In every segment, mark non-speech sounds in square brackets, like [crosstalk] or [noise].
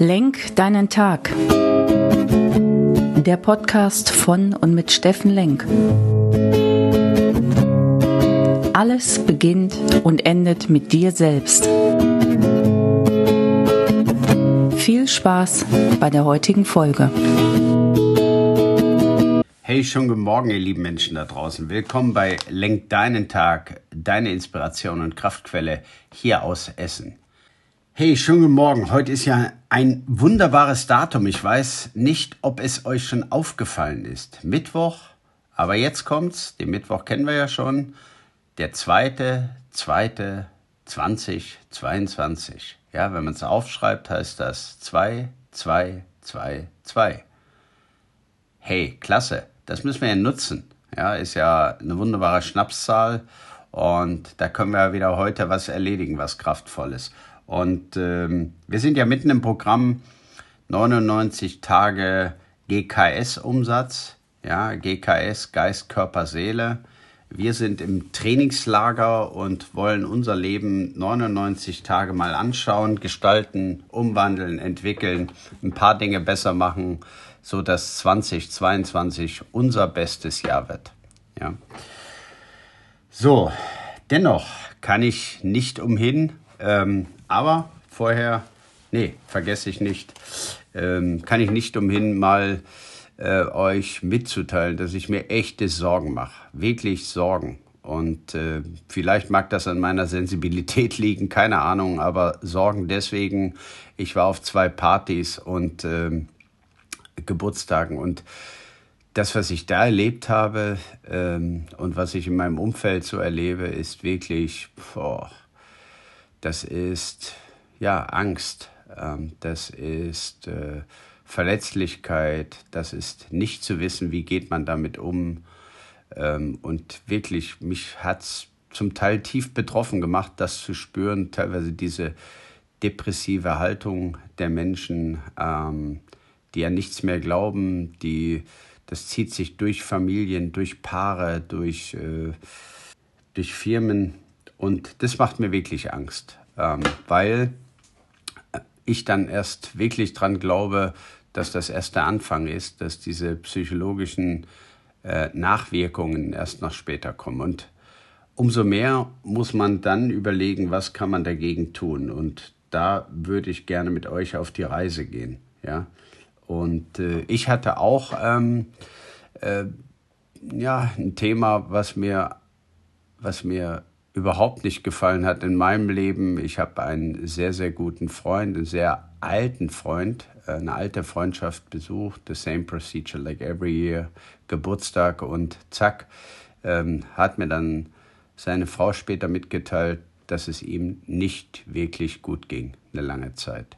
Lenk deinen Tag. Der Podcast von und mit Steffen Lenk. Alles beginnt und endet mit dir selbst. Viel Spaß bei der heutigen Folge. Hey, schon guten Morgen, ihr lieben Menschen da draußen. Willkommen bei Lenk deinen Tag, deine Inspiration und Kraftquelle hier aus Essen. Hey, schönen guten Morgen. Heute ist ja ein wunderbares Datum. Ich weiß nicht, ob es euch schon aufgefallen ist. Mittwoch, aber jetzt kommt's. Den Mittwoch kennen wir ja schon. Der zweite, zweite, 2022. Ja, wenn man es aufschreibt, heißt das 2, 2, 2, 2. Hey, klasse. Das müssen wir ja nutzen. Ja, ist ja eine wunderbare Schnapszahl. Und da können wir wieder heute was erledigen, was kraftvolles. Und ähm, wir sind ja mitten im Programm 99 Tage GKS-Umsatz. Ja, GKS, Geist, Körper, Seele. Wir sind im Trainingslager und wollen unser Leben 99 Tage mal anschauen, gestalten, umwandeln, entwickeln, ein paar Dinge besser machen, so dass 2022 unser bestes Jahr wird. Ja. So, dennoch kann ich nicht umhin, ähm, aber vorher, nee, vergesse ich nicht, ähm, kann ich nicht umhin, mal äh, euch mitzuteilen, dass ich mir echte Sorgen mache. Wirklich Sorgen. Und äh, vielleicht mag das an meiner Sensibilität [laughs] liegen, keine Ahnung, aber Sorgen deswegen, ich war auf zwei Partys und äh, Geburtstagen und das, was ich da erlebt habe ähm, und was ich in meinem Umfeld so erlebe, ist wirklich, boah, das ist ja Angst, ähm, das ist äh, Verletzlichkeit, das ist nicht zu wissen, wie geht man damit um. Ähm, und wirklich, mich hat es zum Teil tief betroffen gemacht, das zu spüren, teilweise diese depressive Haltung der Menschen, ähm, die an nichts mehr glauben, die das zieht sich durch Familien, durch Paare, durch, äh, durch Firmen und das macht mir wirklich Angst, ähm, weil ich dann erst wirklich dran glaube, dass das erst der Anfang ist, dass diese psychologischen äh, Nachwirkungen erst noch später kommen. Und umso mehr muss man dann überlegen, was kann man dagegen tun. Und da würde ich gerne mit euch auf die Reise gehen. Ja? Und äh, ich hatte auch ähm, äh, ja, ein Thema, was mir, was mir überhaupt nicht gefallen hat in meinem Leben. Ich habe einen sehr, sehr guten Freund, einen sehr alten Freund, äh, eine alte Freundschaft besucht. The same procedure like every year. Geburtstag und zack, ähm, hat mir dann seine Frau später mitgeteilt, dass es ihm nicht wirklich gut ging, eine lange Zeit.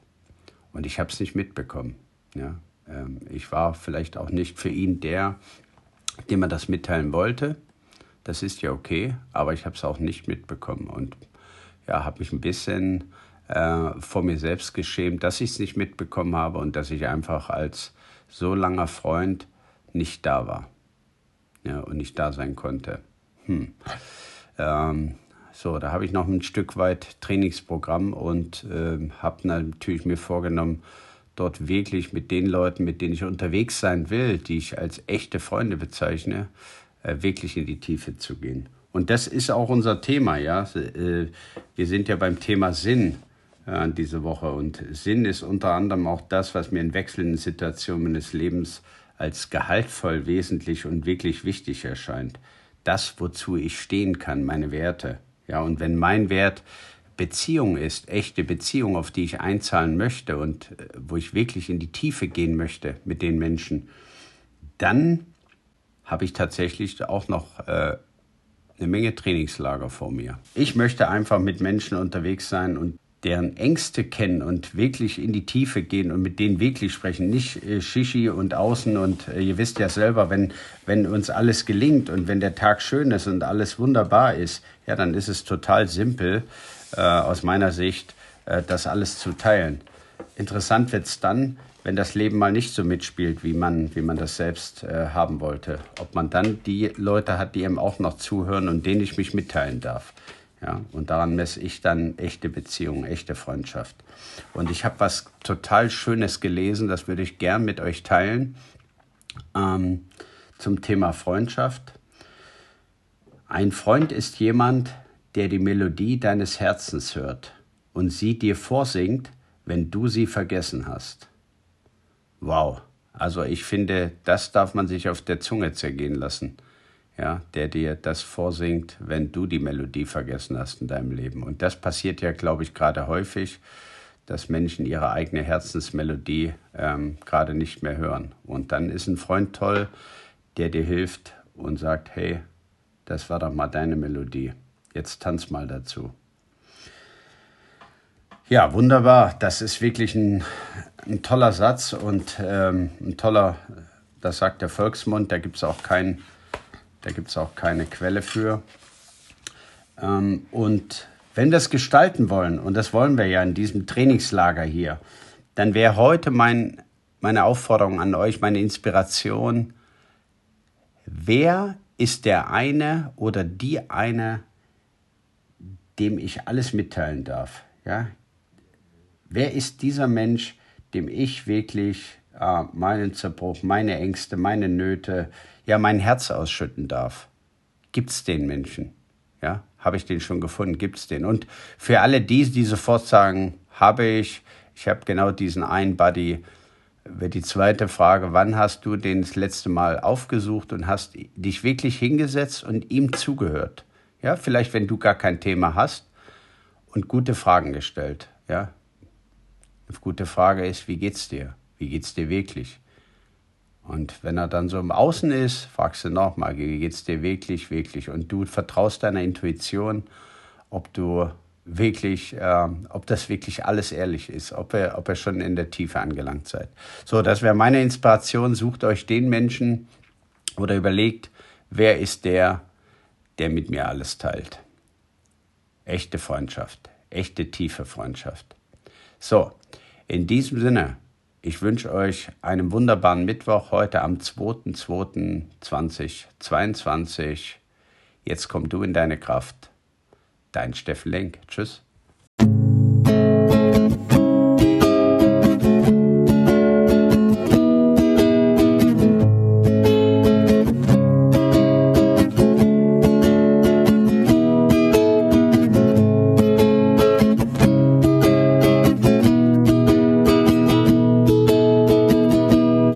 Und ich habe es nicht mitbekommen. Ja? Ähm, ich war vielleicht auch nicht für ihn der, dem er das mitteilen wollte. Das ist ja okay, aber ich habe es auch nicht mitbekommen und ja, habe mich ein bisschen äh, vor mir selbst geschämt, dass ich es nicht mitbekommen habe und dass ich einfach als so langer Freund nicht da war ja, und nicht da sein konnte. Hm. Ähm, so, da habe ich noch ein Stück weit Trainingsprogramm und äh, habe natürlich mir vorgenommen, dort wirklich mit den Leuten, mit denen ich unterwegs sein will, die ich als echte Freunde bezeichne, wirklich in die Tiefe zu gehen. Und das ist auch unser Thema, ja. Äh, wir sind ja beim Thema Sinn äh, diese Woche und Sinn ist unter anderem auch das, was mir in wechselnden Situationen meines Lebens als gehaltvoll, wesentlich und wirklich wichtig erscheint. Das, wozu ich stehen kann, meine Werte. Ja, und wenn mein Wert Beziehung ist, echte Beziehung, auf die ich einzahlen möchte und wo ich wirklich in die Tiefe gehen möchte mit den Menschen, dann habe ich tatsächlich auch noch äh, eine Menge Trainingslager vor mir. Ich möchte einfach mit Menschen unterwegs sein und deren Ängste kennen und wirklich in die Tiefe gehen und mit denen wirklich sprechen, nicht äh, Shishi und außen und äh, ihr wisst ja selber, wenn, wenn uns alles gelingt und wenn der Tag schön ist und alles wunderbar ist, ja, dann ist es total simpel äh, aus meiner Sicht, äh, das alles zu teilen. Interessant wird es dann, wenn das Leben mal nicht so mitspielt, wie man, wie man das selbst äh, haben wollte. Ob man dann die Leute hat, die ihm auch noch zuhören und denen ich mich mitteilen darf. Ja, und daran messe ich dann echte Beziehungen, echte Freundschaft. Und ich habe was total Schönes gelesen, das würde ich gern mit euch teilen, ähm, zum Thema Freundschaft. Ein Freund ist jemand, der die Melodie deines Herzens hört und sie dir vorsingt, wenn du sie vergessen hast. Wow. Also ich finde, das darf man sich auf der Zunge zergehen lassen. Ja, der dir das vorsingt, wenn du die Melodie vergessen hast in deinem Leben. Und das passiert ja, glaube ich, gerade häufig, dass Menschen ihre eigene Herzensmelodie ähm, gerade nicht mehr hören. Und dann ist ein Freund toll, der dir hilft und sagt, hey, das war doch mal deine Melodie. Jetzt tanz mal dazu. Ja, wunderbar. Das ist wirklich ein, ein toller Satz und ähm, ein toller, das sagt der Volksmund, da gibt es auch, kein, auch keine Quelle für. Ähm, und wenn wir es gestalten wollen, und das wollen wir ja in diesem Trainingslager hier, dann wäre heute mein, meine Aufforderung an euch, meine Inspiration, wer ist der eine oder die eine, dem ich alles mitteilen darf? Ja? Wer ist dieser Mensch, dem ich wirklich äh, meinen Zerbruch, meine Ängste, meine Nöte, ja, mein Herz ausschütten darf? Gibt es den Menschen? Ja, habe ich den schon gefunden? Gibt es den? Und für alle die, die sofort sagen, habe ich, ich habe genau diesen einen Buddy, wird die zweite Frage, wann hast du den das letzte Mal aufgesucht und hast dich wirklich hingesetzt und ihm zugehört? Ja, vielleicht wenn du gar kein Thema hast und gute Fragen gestellt. Ja, gute Frage ist, wie geht's dir? Wie geht's dir wirklich? Und wenn er dann so im Außen ist, fragst du nochmal, wie geht's dir wirklich, wirklich? Und du vertraust deiner Intuition, ob du wirklich, äh, ob das wirklich alles ehrlich ist, ob ihr, ob ihr schon in der Tiefe angelangt seid. So, das wäre meine Inspiration. Sucht euch den Menschen oder überlegt, wer ist der, der mit mir alles teilt. Echte Freundschaft, echte tiefe Freundschaft. So, in diesem Sinne, ich wünsche euch einen wunderbaren Mittwoch heute am 2.2.2022. Jetzt komm du in deine Kraft. Dein Steffen Lenk. Tschüss.